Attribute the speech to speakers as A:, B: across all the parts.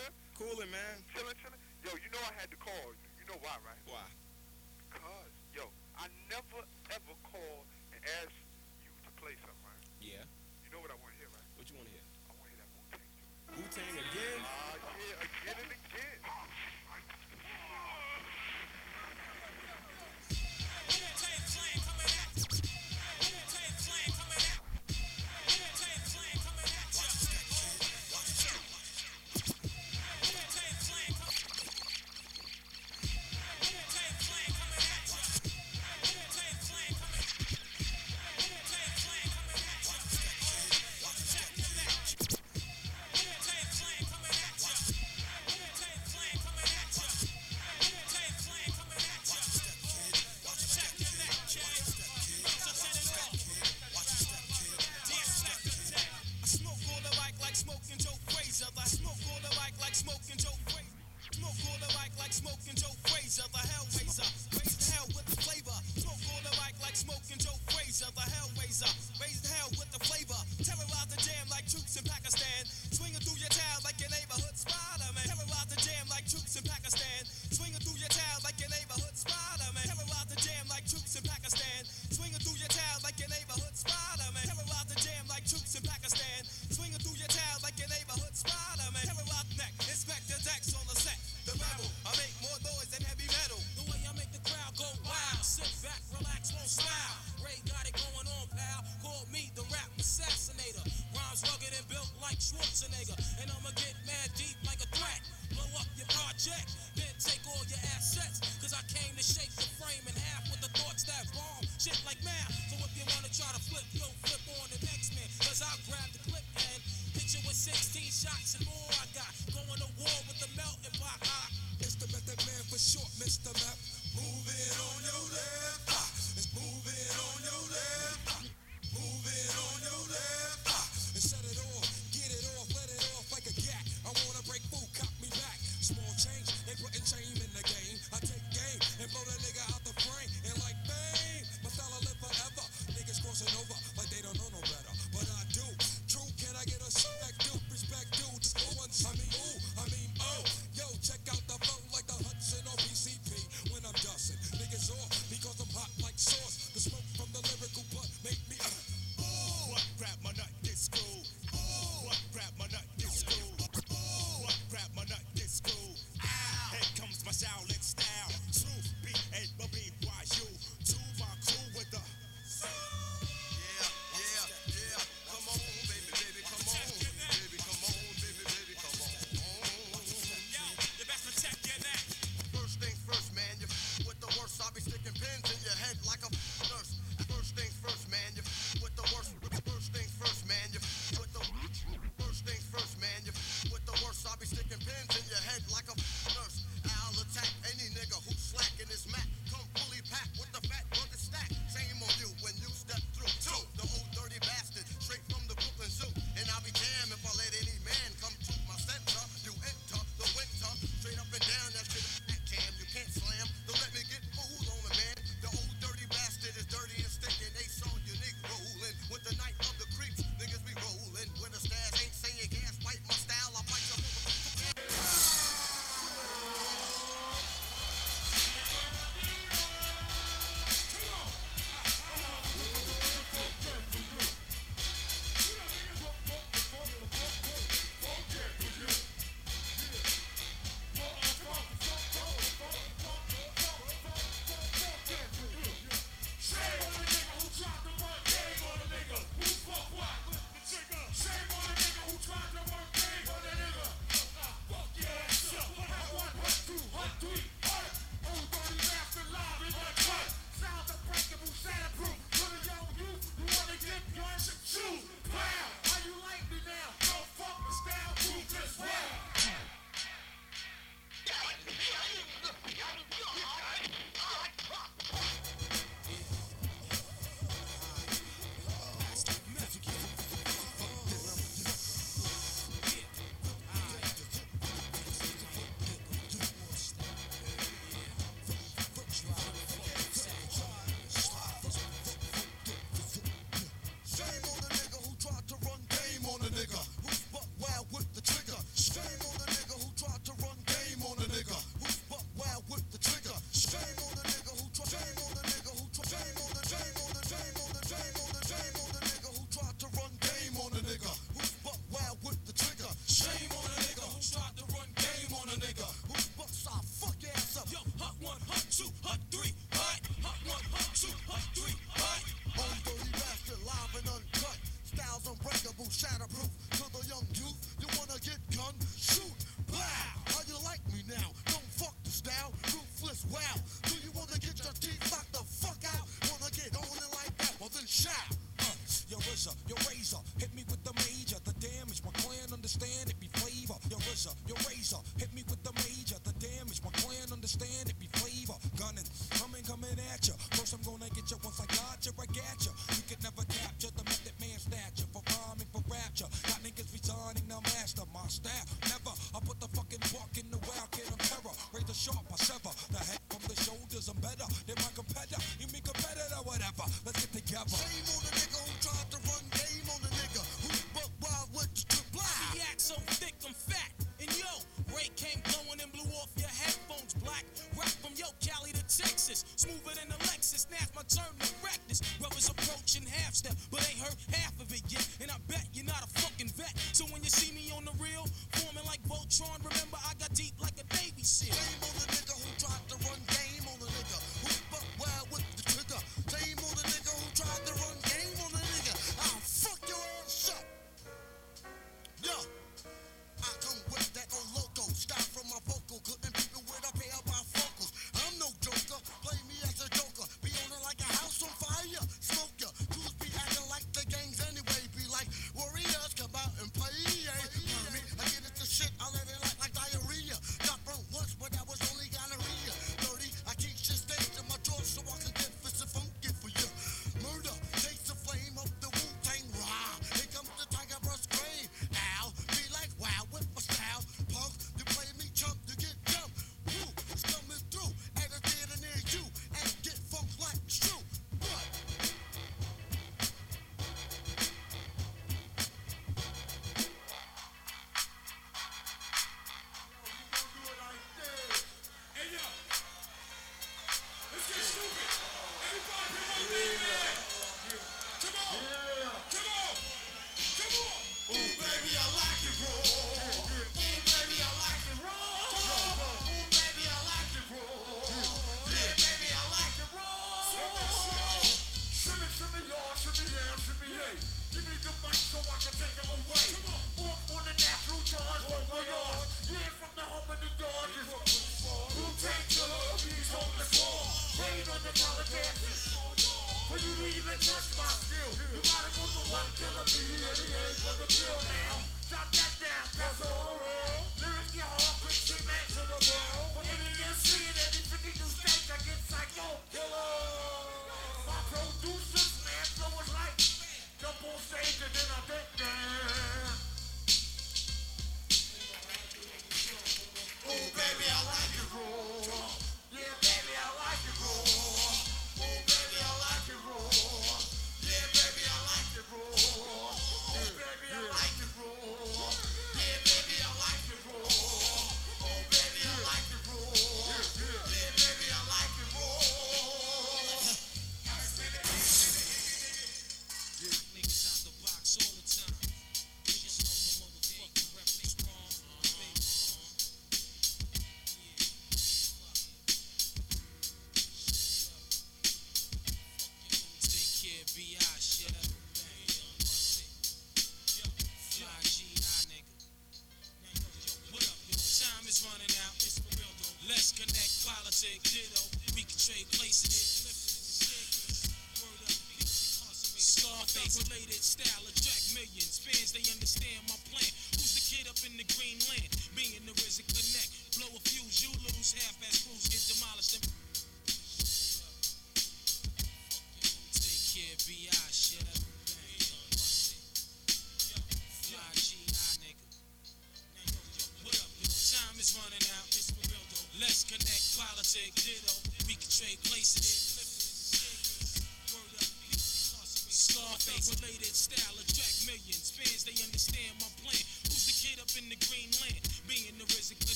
A: sir?
B: Cooling, man.
A: Chilling, chilling. Yo, you know I had to call. You know why, right?
B: Why?
A: Cause, yo, I never ever call and ask you to play something, right?
B: Yeah.
A: You know what I want to hear, right?
B: What you want to hear?
A: I want to hear that Wu Tang.
B: Wu Tang again?
A: Ah, uh, yeah, again and again.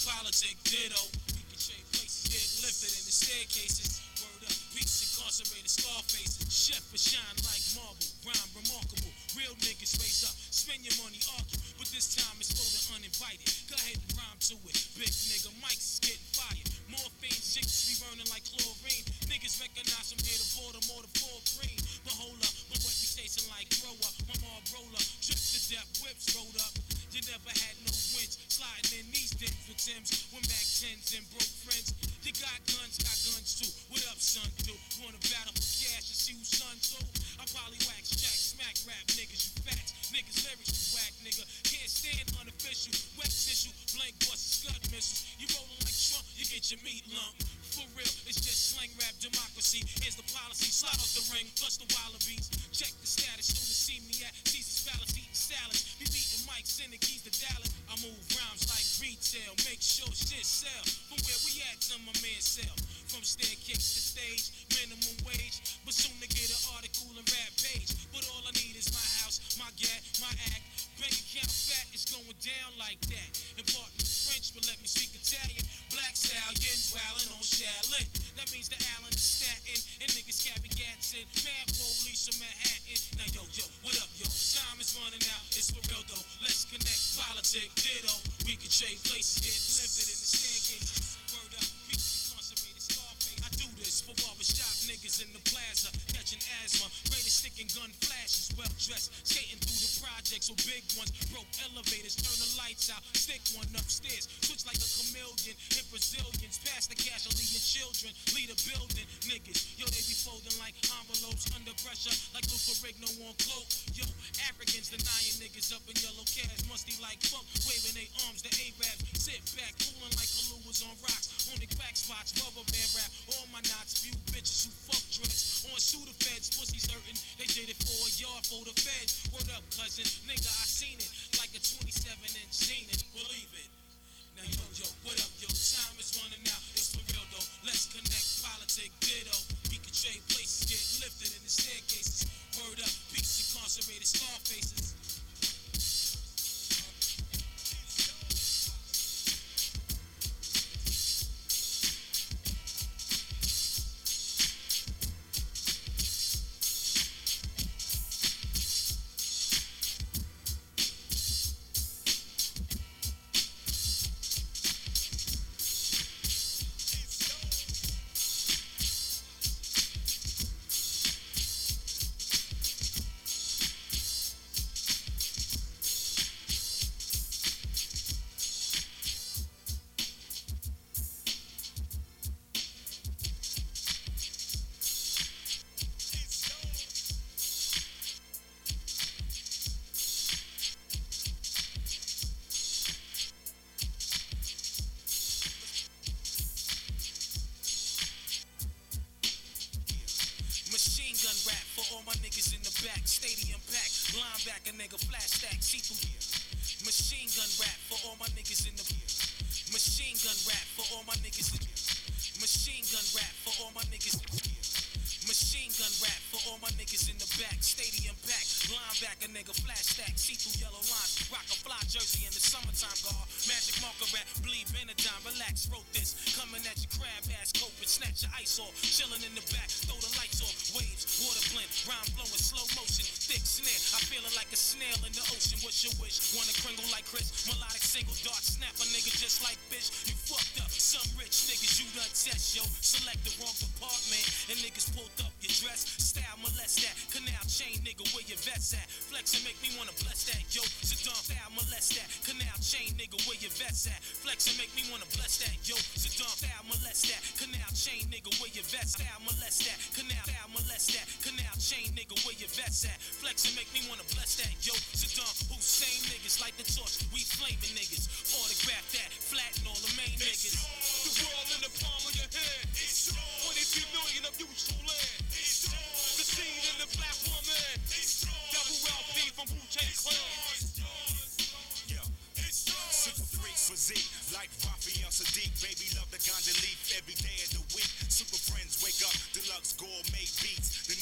C: Let's
A: ditto. We can trade places, get lifted in the staircases. Word up, peace incarcerated, scar faces. Chef for shine like marble, rhyme remarkable. Real niggas raise up, spend your money, argue, but this time it's for the uninvited. Go ahead and rhyme to it. Big nigga, is getting fired. Morphine chicks be burning like chlorine. Niggas recognize from here to Baltimore to Fort Greene. But hold up, my reputation like grower. My mom roller, trip to death, whips rolled up. You never had no wins, sliding in these dips with Tims, with Mac 10s and broke friends. You got guns, got guns too. What up, son? Do wanna battle for cash and see who's son too? I probably wax jack, smack rap niggas, you facts. Niggas lyrics, you whack nigga. Can't stand unofficial, wet tissue, blank bust, scud missiles. You rolling like Trump, you get your meat lump. For real, it's just slang rap democracy. Here's the policy, slide off the ring, plus the wallabies. Check the status, soon to see me at Caesar's eating salads. Be beating mics in the keys to Dallas. I move rhymes like retail, make sure shit sell. From where we at to my man sell. From staircase to stage, minimum wage. But soon to get an article and rap page. But all I need is my house, my gat, my act. Bank account fat is going down like that. Important French, but let me speak Italian. Black stallions wildin' on Shaolin. That means the Allen is Staten. And niggas in. Mad police from Manhattan. Now yo, yo, what up, yo? Time is running out. It's for real though. Let's connect. Politic, ditto. We can trade places, get lifted in the staircase. Word up, beat incarcerated Scarface. I do this for barbershop niggas in the plaza. Catching asthma. Greatest stick and gun flashes. Well dressed. Skating through the projects with big ones. Broke elevators. Turn the lights out. Stick one upstairs. Switch like a chameleon. Hit Brazilians. Pass the casualty and children. Lead a building. Niggas. Yo, they be folding like envelopes under pressure. Like Luther Rigno on cloak. Yo, Africans denying niggas up in yellow cabs. Musty like fuck. Waving their arms. The Arabs. Sit back. Cooling like Kahluas on rocks. On the crack spots. Rubber band rap. All my knots. Few bitches who fuck dreads. On shooter feds. Pussies hurting. They did it for a yard for the feds. What up, cousin? Nigga, I seen it. Like a 27 inch Zenith. Believe it. Now yo, yo, what up, yo? Time is running out. It's for real though. Let's connect. Politic, ditto. We can trade places. Get lifted in the staircases. Word up. Peace incarcerated scar faces. Your? Style molest that. Canal, style molest that. Canal chain, nigga, where your vets at? Flex and make me wanna bless that, yo. Saddam Hussein niggas like the torch. We flaming niggas. Autograph that. Flatten all the main niggas.
D: The world in the palm of your hand. 22 million of useful land. The seed in the black woman. It's Double LP from Wu Tang Clan.
E: Super freak physique, like and Sadiq. Baby love the ganja leaf every day wake up, deluxe gourmet beats. The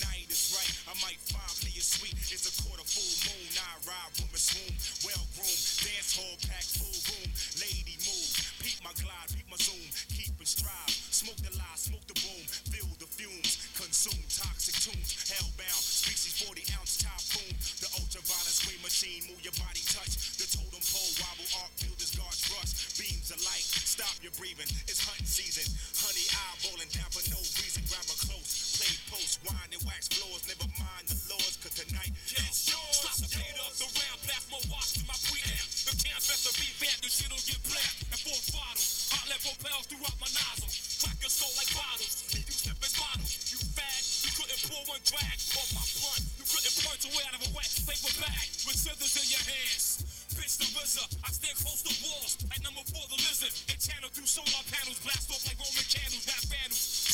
E: right, I might find me a sweet. It's a quarter full moon, I ride room and swoon. Well groomed, dance hall pack full room. Lady move, peep my glide, peep my zoom. Keep and strive, smoke the lie, smoke the boom. Feel the fumes, consume toxic tunes. Hellbound, species 40 ounce typhoon. The ultraviolet ultra scene, move your body, touch the totem pole, wobble, arc, builders, guard rust, beams of light, stop your breathing, it's hunting season, honey eyeballing down for no reason, grab her close, play post, wine and wax floors, never mind the laws, cause tonight it's yours,
A: Stop the beat up the round, blast more watch to my preamp. The town's best to revamp, the shit'll get black. And full throttle, hot level propels throughout my nozzle. Crack your skull like bottles, leave you slipping bottles. You fag, you couldn't pour one drag off my blunt. You couldn't point away out of a wet paper bag with scissors in your hands. Bitch the RZA, I stand close to walls like number four the lizard. And channel through solar panels, blast off like Roman candles, rap vandals.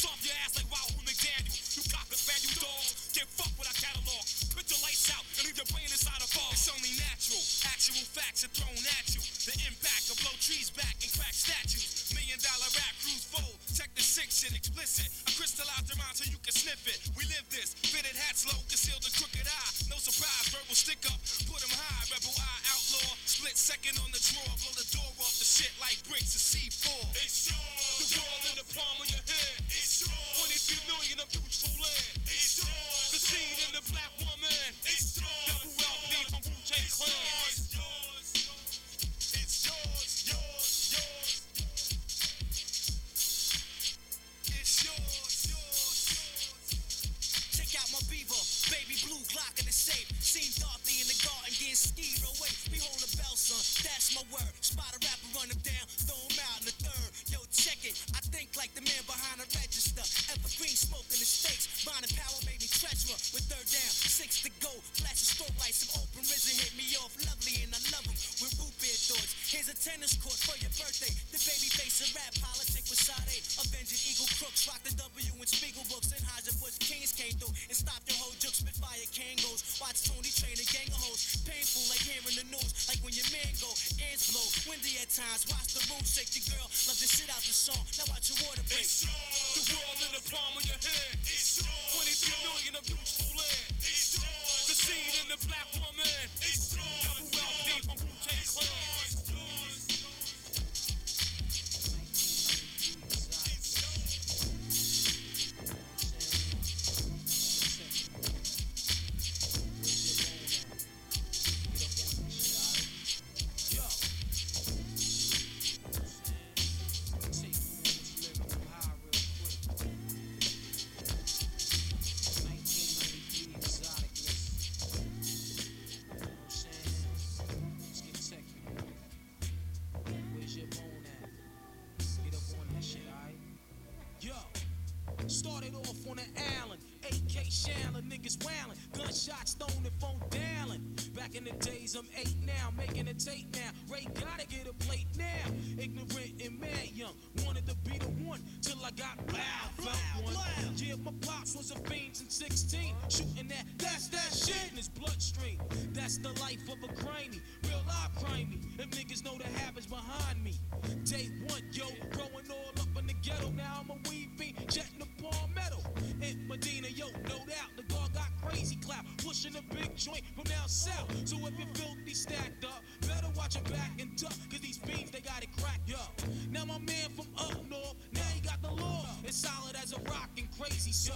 A: A
F: rock and
A: crazy, so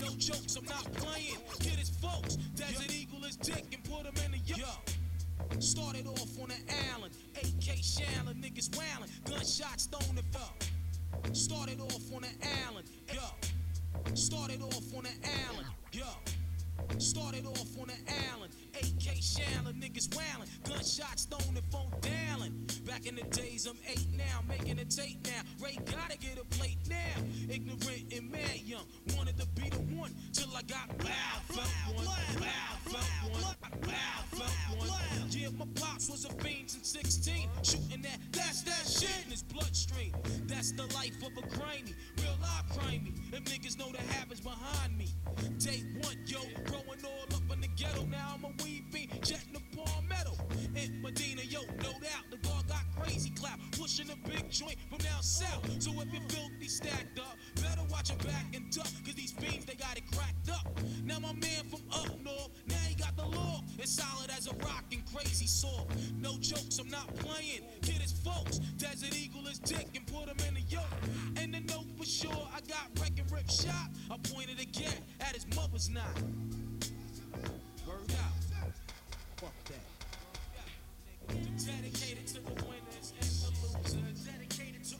A: no jokes, I'm not playing. Get his folks, Desert Eagle is dick and put him in the yo. Started off on an island, AK Shaolin, niggas wailing, gunshots thrown and fuck. Started off on an Allen, yo. Started off on an island, yo. Started off on an Allen, AK Shaolin, niggas wailing, gunshots thrown and phone dialing. Back in the days, I'm eight now, making a tape now. Ray gotta get a plate now. Ignorant and mad young, wanted to be the one till I got loud, felt one, loud, felt one, loud. Yeah, my pops was a fiend since 16, shooting that, that's that shit in his bloodstream. That's the life of a crimey, real life crimey. Them niggas know the habits behind me. Day one, yo, growing all ghetto. Now I'm a weed fiend, jetting the palmetto. In Medina, yo, no doubt, the guard got crazy clout, pushing a big joint from down south. So if you're filthy stacked up, better watch your back and duck, cause these fiends, they got it cracked up. Now my man from up north, now he got the law. It's solid as a rock and crazy saw. No jokes, I'm not playing. Kid his folks, Desert Eagle is dick and put him in the yoke. And the note for sure, I got wreck and rip shot. I pointed again at his mother's knot. Fuck that.
G: Dedicated to the winners and the losers.
F: Dedicated to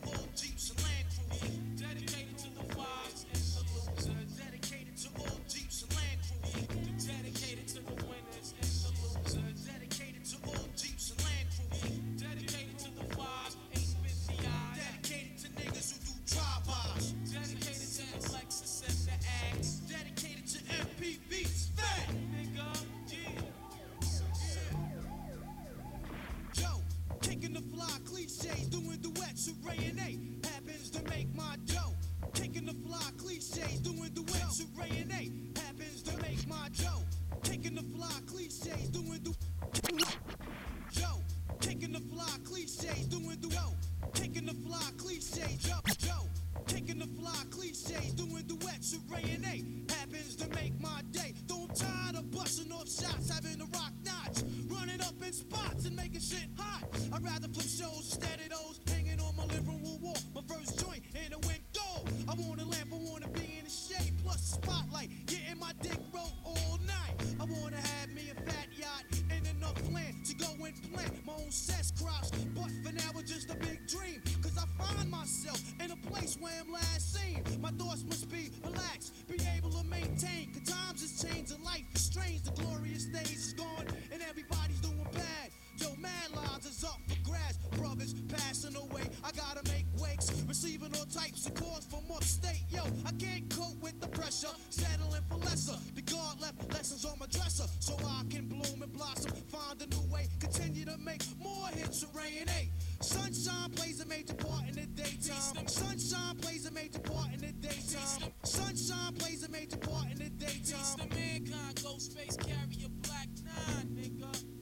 F: types of calls. Yo, I can't cope with the pressure, settling for lesser. The God left lessons on my dresser, so I can bloom and blossom. Find a new way, continue to make more hits. Sunshine plays a major part in the daytime. Sunshine plays a major part in the daytime. Sunshine plays a major part in the daytime.
G: Ghostface carry a black nine, nigga.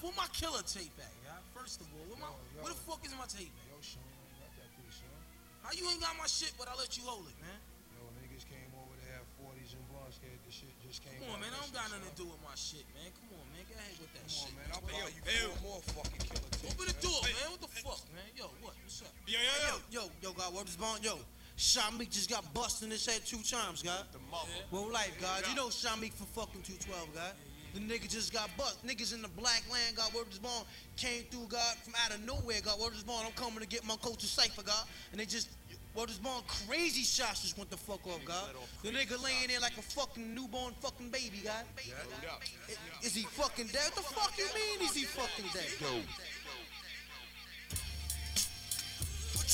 A: Hold on. Yo, man, where my killer tape at, yeah? First of all, where, my, where the fuck is my tape at?
H: Yo, Sean, I ain't got that bitch, Sean.
A: How you ain't got my shit, but I let you hold it, man?
H: Yo, niggas came over to have 40s and blunts, kid. The shit just came
A: Come on, man, I don't got
H: shit,
A: nothing to do with my shit, man. Come on, man, get ahead with that
H: Come on, man. I'll buy you
B: Hey,
H: four more fucking killer tapes.
A: Open the
H: man.
A: door, man. What the fuck, man? Yo, what? What's up?
B: Yeah, yeah,
F: Yo, yo, yo, God, what is bond? Yo, Shamik just got busted in his head two times, God.
B: The mother.
F: Well, life, God. You know Shamik for fucking 212, God. The nigga just got bust. Niggas in the black land, God, word is born, came through, God, from out of nowhere, God, word is born. I'm coming to get my culture cipher, God. And they just, word is born, crazy shots just went the fuck off, God. The nigga laying there like a fucking newborn fucking baby, God. Is he fucking dead? What the fuck you mean is he fucking dead?
I: But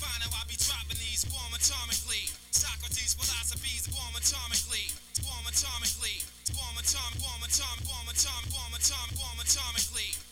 J: how I be dropping these. Form atomically. Socrates' philosophies. Form atomically. Form atomically. Form atomic. Form atomic. Form atomic. Form atomic. Form atomically.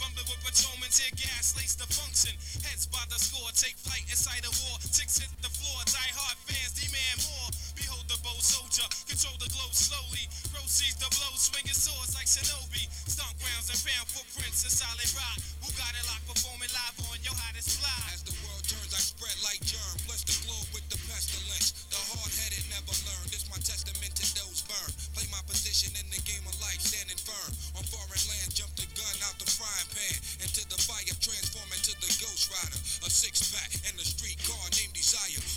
J: Rumbling with patrolmen, tear gas, lace the function. Heads by the score, take flight inside the war. Ticks hit the floor, die hard fans demand more. Behold the bold soldier, control the glow slowly. Proceeds the blow, swinging swords like shinobi. Stomp grounds and found footprints in solid rock. Who got it locked, performing live on your hottest fly.
E: As the world turns, I spread like germ. Bless the globe with the to the fire, transforming to the ghost rider. A six pack and a street car named Desire.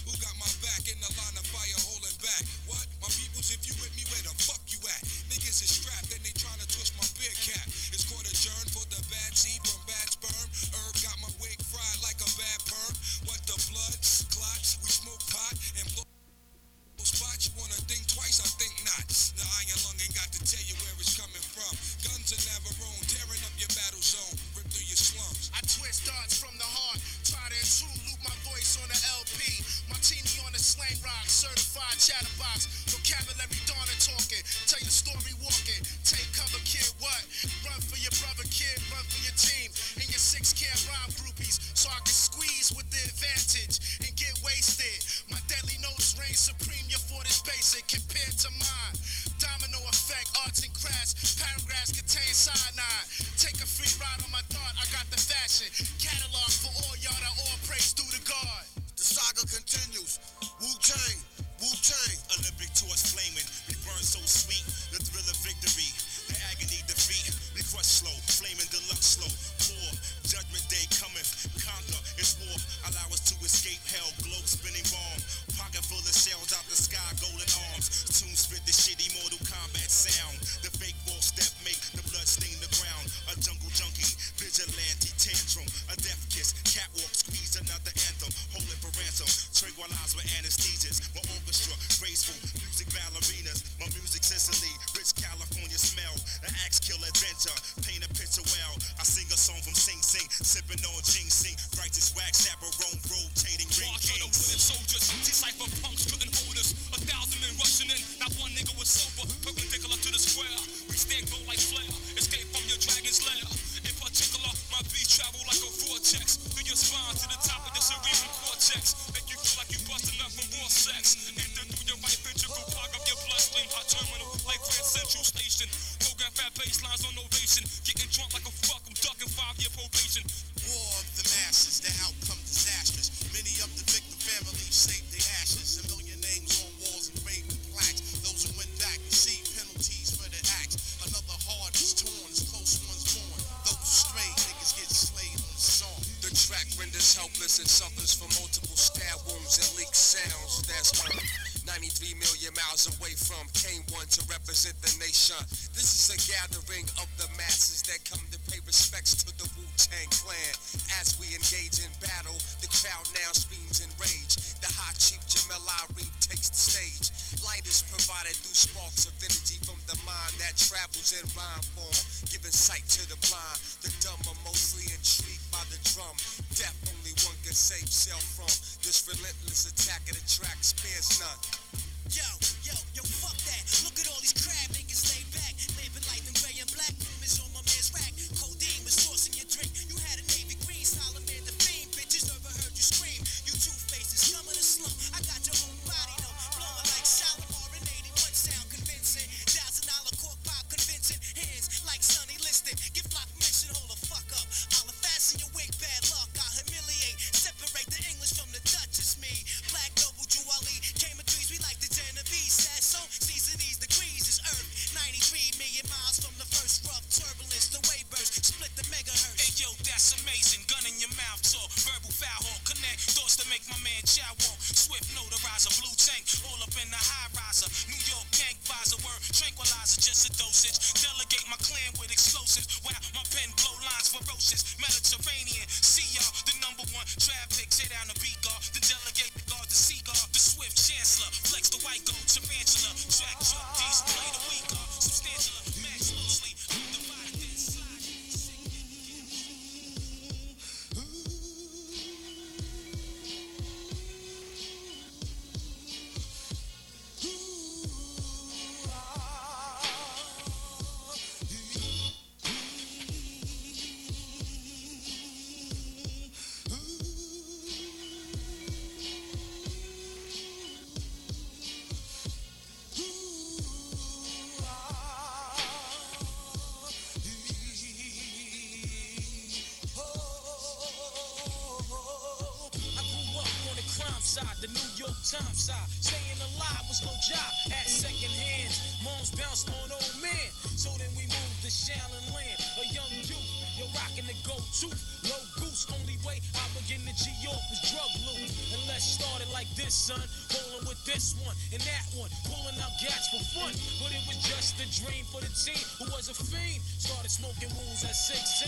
A: Time side. Staying alive was no job at second hands. Moms bounced on old man. So then we moved to Shaolin Land. A young youth, you're rocking the go-to. Low goose, only way I begin to G York was drug loot. And let's start it like this, son. Rolling with this one and that one. Pulling out gats for fun. But it was just a dream for the team who was a fiend. Started smoking wools at 16.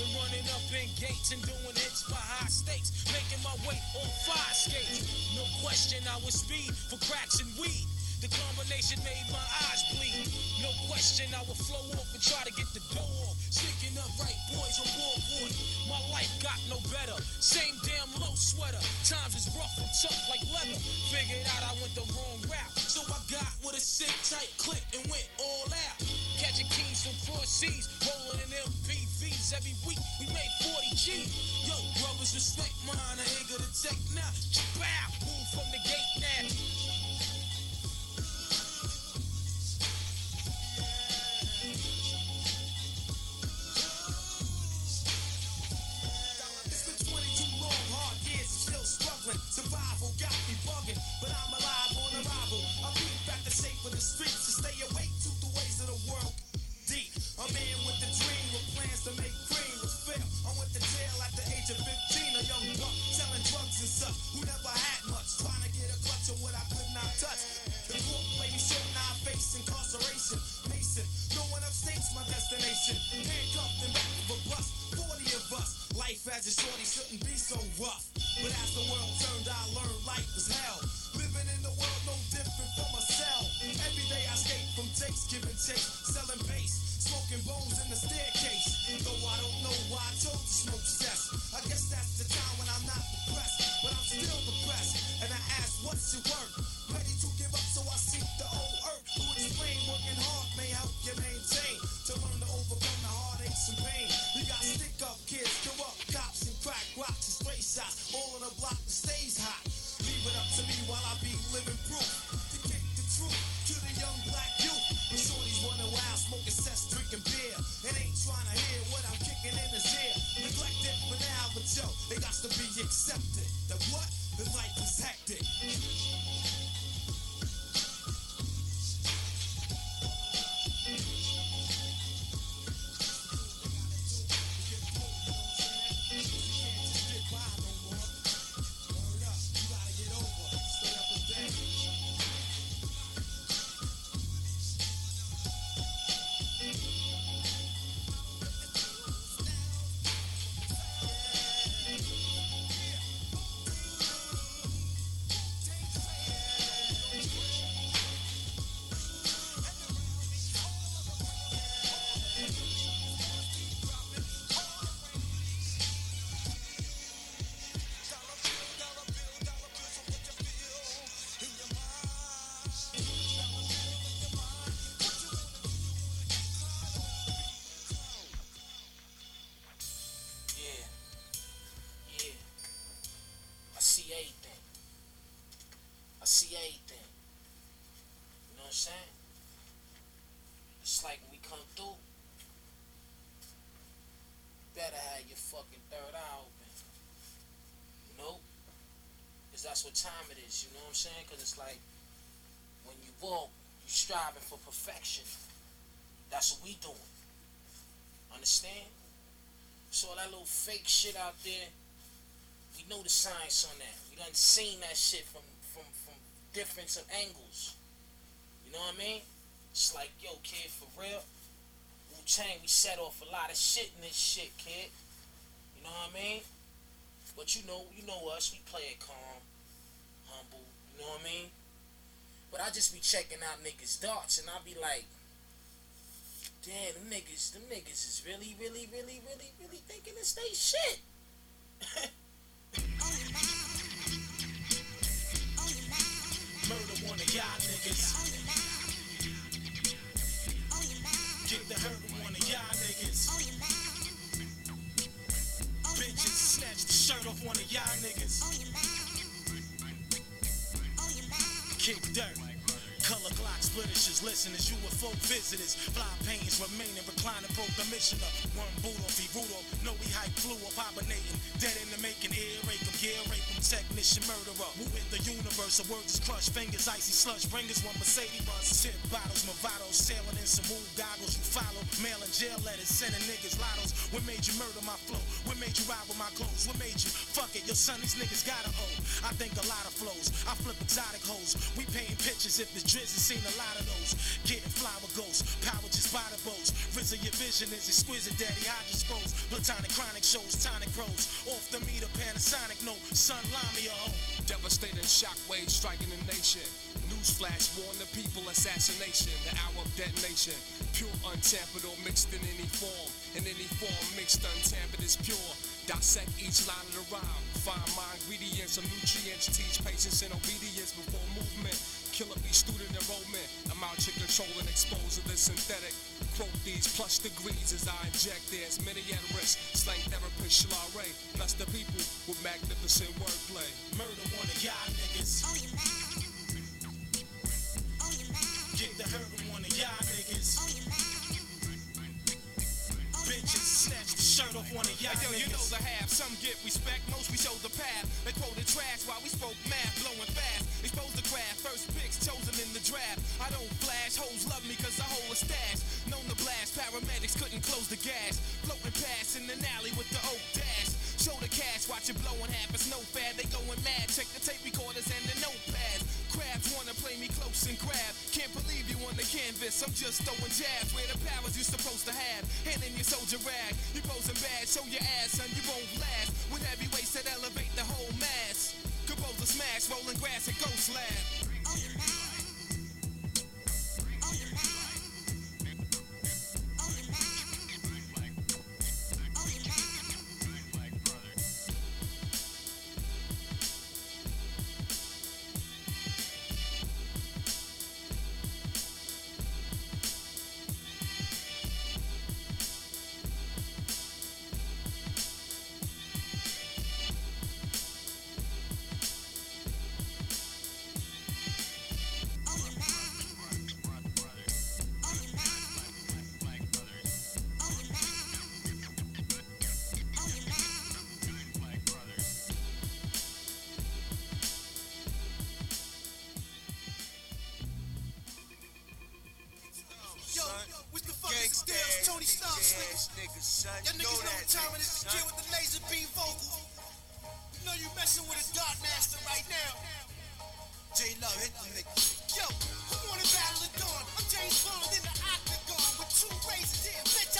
A: And running up in gates and doing hits for high stakes. Making my way on fire skates. No question, I was speed for cracks and weed. The combination made my eyes bleed. No question, I would flow off and try to get the dough off. Sticking up right boys on board. My life got no better. Same damn low sweater. Times is rough and tough like leather. Figured out I went the wrong route. So I got with a sick tight click and went all out. Catching keys from cross seas. Rolling in MPVs every week. We made 40 G. Yo, brothers, respect mine. I ain't gonna take now. Bow. Move from the gate now. Fucking third eye open. Know? Because that's what time it is, you know what I'm saying? Because it's like when you walk, you striving for perfection. That's what we doing. Understand? So all that little fake shit out there, we know the science on that. We done seen that shit from from from different angles. You know what I mean? It's like, yo, kid, for real. Wu Tang, we set off a lot of shit in this shit, kid. Know what I mean? But you know, you know us, we play it calm, humble. You know what I mean? But I just be checking out niggas' darts, and I be like, damn, them niggas, them niggas is really, really, really, really, really thinking it's they shit.
C: Murder one of y'all niggas. Kick dirt.
A: Color clock splitters, listeners, UFO visitors. Fly pains remaining, reclining, pro commissioner. One Rudolph, he Rudolph. No, he hype flew up, hibernating. Dead in the making, ear rape him, gear rape him. Technician murderer. Who hit the universe? The words is crushed, fingers, icy slush. Bringers, one Mercedes bus. Tip bottles, Movados, sailing in some wool goggles. You follow, mail mailing jail letters, sending niggas lottos. What made you murder my flow? What made you ride with my clothes? What made you fuck it? Yo, son, these niggas gotta owe. I think a lot of flows. I flip exotic hoes. We painting pictures if the Driz has seen a lot of those. Getting flower ghosts, power just by the boats. RZA, your vision is exquisite, daddy. Hydra scrolls, platonic chronic shows, tonic pros. Off the meter, Panasonic no Son, me a home.
K: Devastating shockwaves striking the nation. Newsflash warn the people assassination. The hour of detonation. Pure untampered or mixed in any form. In any form, mixed untampered is pure. Dissect each line of the rhyme. Find my ingredients, some nutrients. Teach patience and obedience before movement. Killer be student enrollment. I'm out here controlling, exposing the synthetic. Quote these plus degrees as I inject theirs. Many at risk. Slang therapist Shalare. Bless the people with magnificent wordplay.
A: Murder one of y'all niggas. Oh you mad. Oh, you mad? Get the hurt one of y'all niggas. Oh, Bitches snatch the shirt off one of y'all
C: Yo, you know the half. Some get respect, most we show the path. They quoted trash while we spoke math, blowing fast. Expose the craft, first picks chosen in the draft. I don't flash, hoes love me cause I hold a stash. Known to blast, paramedics couldn't close the gas. Floating past in an alley with the oak dash. Show the cash, watch it blowing half a snow fad. They going mad, check the tape recorders and the notepads. Crabs wanna play me close and grab. Can't believe you on the canvas, I'm just throwing jabs. Where the powers you're supposed to have. Hand in your soldier rag. You posing bad, show your ass, son, you won't last. With heavyweights that elevate the whole mass. Compose a smash, rolling grass and ghost lab.
G: Tony Stark
F: son.
G: Y'all niggas know what time it is to kill with the laser beam vocals. You know you messing with a dark master right now. J Love hit them niggas. Yo, who wanna battle the dawn? I'm James Bond in the octagon with two razors. Yeah, bitch,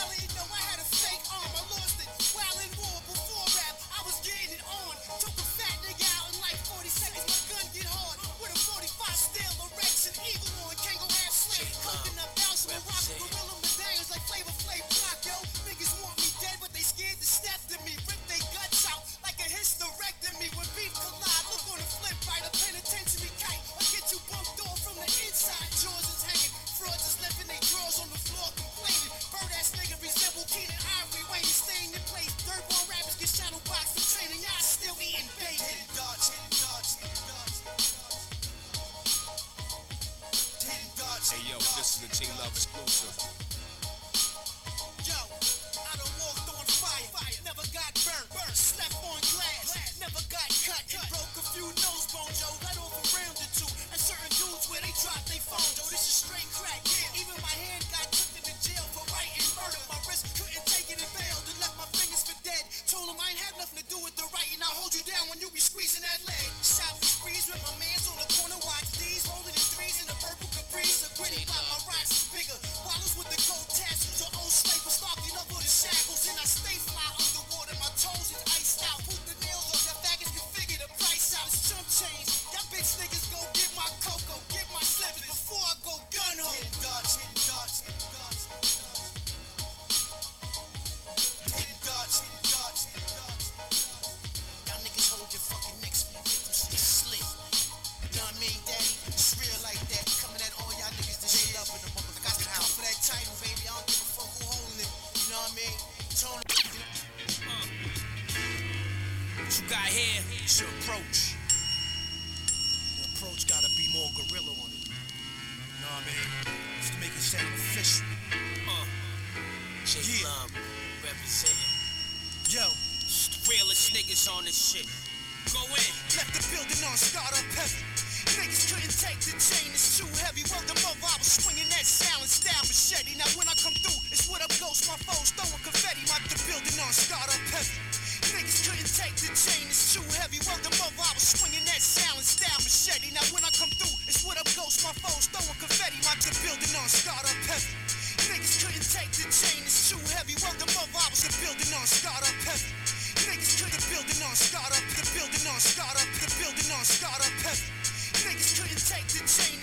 G: it's too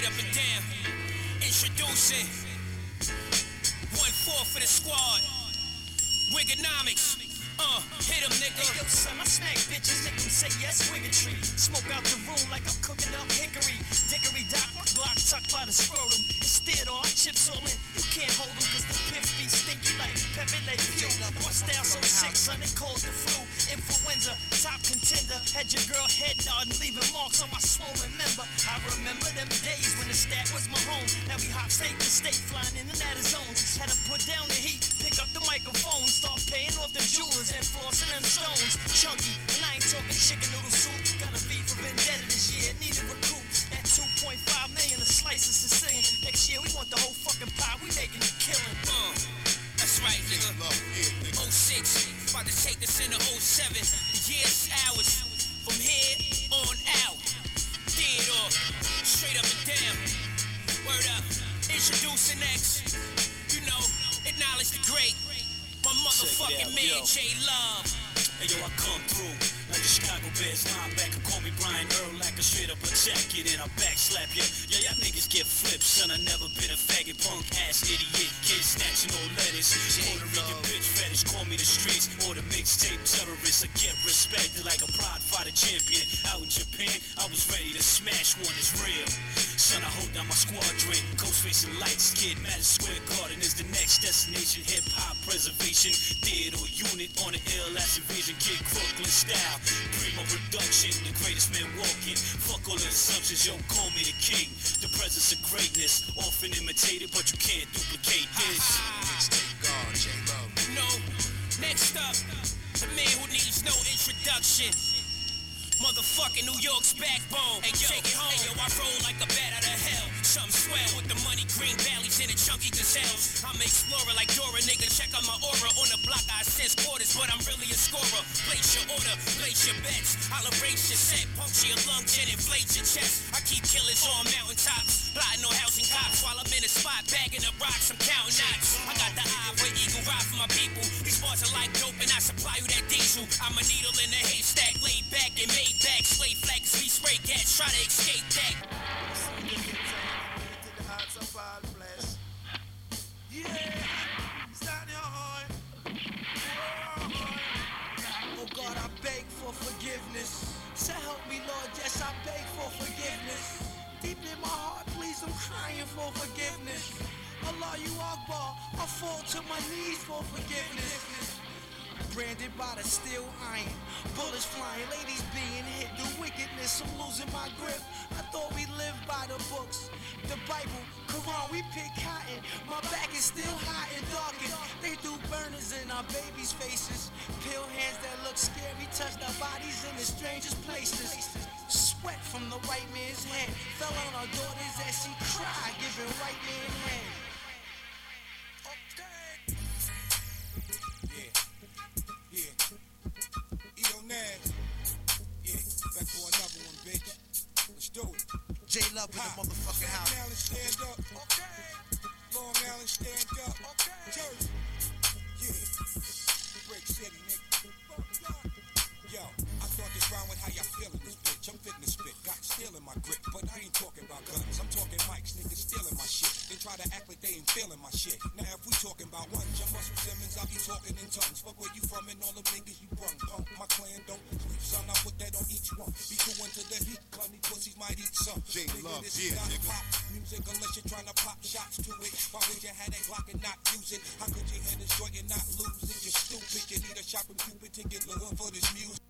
L: Straight up and down. Introducing. One four for the squad. Wigonomics. Uh, hit 'em, nigga.
M: Hey, yo, son, I smack bitches, make them say yes, tree. Smoke out the room like I'm cooking up hickory. Dickory dock, my Glock tucked by the scrotum. Instead, all chips all in. You can't hold them cause the piff be stinky like Pepe Le Pew. My style so sick, son, they call the flu. Influenza, top contender. Had your girl head nodding, leaving marks on my swollen member. I remember them days when the stat was my home. Now we hop state to state, flying in and out of zones. Had to put down the heat, pick up the microphone, start paying off the jewelers and flossing them stones. Chunky, and I ain't talking chicken noodle soup. Got a beef for vendetta this year, need to recoup. That 2.5 million a slice is singing. Next year we want the whole fucking pie, we making a killing.
L: Uh, that's right, nigga. 06, about to take this into 07. The year's ours. From here on out. Straight up and down. Word up. Introducing next. You know, acknowledge the great. My motherfucking man, J Love.
N: Hey yo, I come through like the Chicago Bears linebacker. Call me Brian Urlacher, straight up a jacket and I backslap ya. Yeah, y'all niggas get flipped, son. I never been a faggot, punk ass idiot. Kid snatching old lettuce. Puerto Rican bitch fetish, call me the streets or the mixtape terrorist. I get respected like a pride fighter champion. Out in Japan, I was ready to smash one. It's real. Son, I hold down my squadron. Coast facing lights, kid. Madison Square Garden is the next destination. Hip hop preservation. Theater unit on the ill ass invasion. Kid Crooklyn style. Primo production, the greatest man walking. Fuck all the assumptions, yo, call me the king. The presence of greatness, often imitated, but you can't duplicate this.
L: No, next up, the man who needs no introduction. Motherfucking New York's backbone. Hey yo, take it home. Hey yo, I roll like a bat out of hell. Some swell with the money, green valleys and the chunky gazelles. I'm an explorer like Dora, nigga. Check out my aura. On the block, I sense quarters, but I'm really a scorer. Place your order, place your bets. I'll arrange your set, puncture your lungs and inflate your chest. I keep killers on mountaintops, plotting on housing cops while I'm in a spot bagging up rocks. I'm counting knots. I got the eye for eagle ride for my people. These bars are like dope, and I supply you that diesel. I'm a needle in a haystack, laid back and made back. Slave flags, we spray cats, try to escape that.
M: Oh God, I beg for forgiveness. So help me, Lord, yes, I beg for forgiveness. Deep in my heart, please, I'm crying for forgiveness. Allah, you Akbar, I fall to my knees for forgiveness.
F: branded by the steel iron. Bullets flying, ladies being hit, the wickedness, I'm losing my grip. I thought we lived by the books, the Bible, We pick cotton. My back is still hot and darkened. They do burners in our babies' faces. Pill hands that look scary, touch our bodies in the strangest places. Sweat from the white man's hand fell on our daughters as she cried, giving white man hand. Love in the motherfucking
O: Long. Island, stand up. Okay. Long Island, stand up. Okay. Jersey. Yeah. Brick City, nigga. Yo, I thought this round with how y'all feeling this bitch. I'm fitting to spit, got steel in my grip, but I ain't talking about guns. I'm talking mics, niggas stealing my shit. Try to act like they ain't feeling my shit. Now if we talking about one, Jim Russell Simmons, I be talking in tongues. Fuck where you from and all the niggas you brung. Punk, my clan don't sleep, son. I put that on each one. Be cool into the heat, cunny pussies might eat some.
P: J
O: Nigga,
P: Love,
O: this
P: yeah,
O: is not
P: nigga.
O: pop music unless you're trying to pop shots to it. Why would you have that Glock and not use it? How could you hear this joint and not lose it? You're stupid. You need a shopping cupid to get love for this music.